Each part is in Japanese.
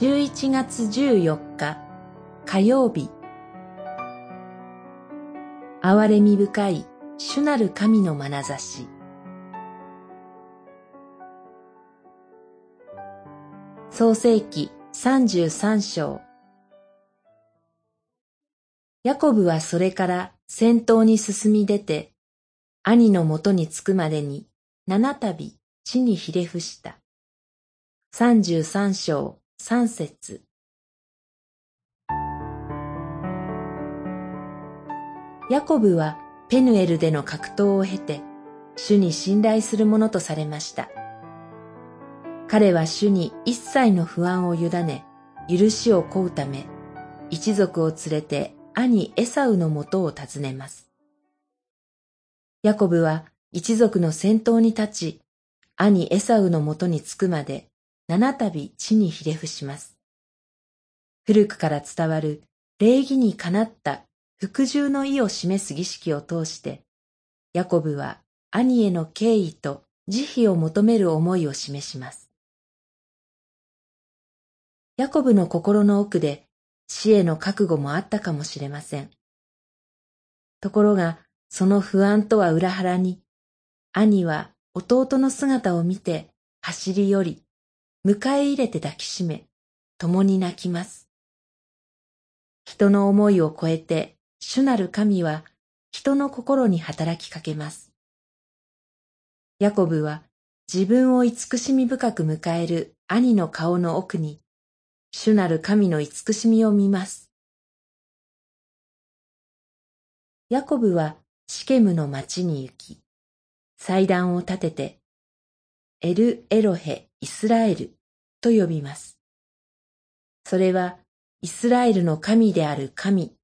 11月14日火曜日。憐れみ深い主なる神の眼差し。創世記33章。ヤコブはそれから先頭に進み出て兄のもとに着くまでに七度地にひれ伏した。三十三章。三節ヤコブはペヌエルでの格闘を経て、主に信頼するものとされました。彼は主に一切の不安を委ね、許しを請うため、一族を連れて兄エサウのもとを訪ねます。ヤコブは一族の先頭に立ち、兄エサウのもとに着くまで七度地にひれ伏します。古くから伝わる礼儀にかなった服従の意を示す儀式を通して、ヤコブは兄への敬意と慈悲を求める思いを示します。ヤコブの心の奥で死への覚悟もあったかもしれません。ところが、その不安とは裏腹に、兄は弟の姿を見て走り寄り、迎え入れて抱きしめ、共に泣きます。人の思いを超えて、主なる神は人の心に働きかけます。ヤコブは自分を慈しみ深く迎える兄の顔の奥に、主なる神の慈しみを見ます。ヤコブはシケムの町に行き、祭壇を立てて、エル・エロヘ・イスラエルと呼びます。それは、イスラエルの神である神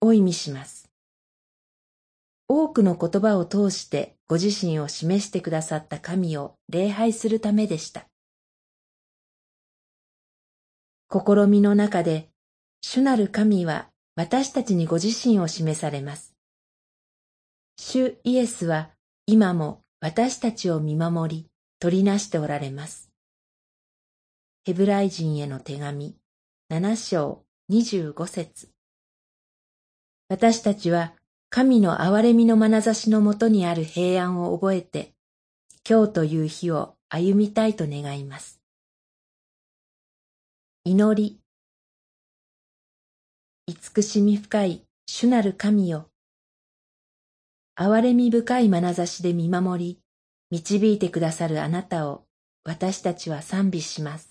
を意味します。多くの言葉を通してご自身を示してくださった神を礼拝するためでした。試みの中で、主なる神は私たちにご自身を示されます。主イエスは今も私たちを見守り、取りなしておられます。ヘブライ人への手紙、七章二十五節私たちは神の憐れみの眼差しのもとにある平安を覚えて、今日という日を歩みたいと願います。祈り、慈しみ深い主なる神よ。憐れみ深い眼差しで見守り、導いてくださるあなたを私たちは賛美します。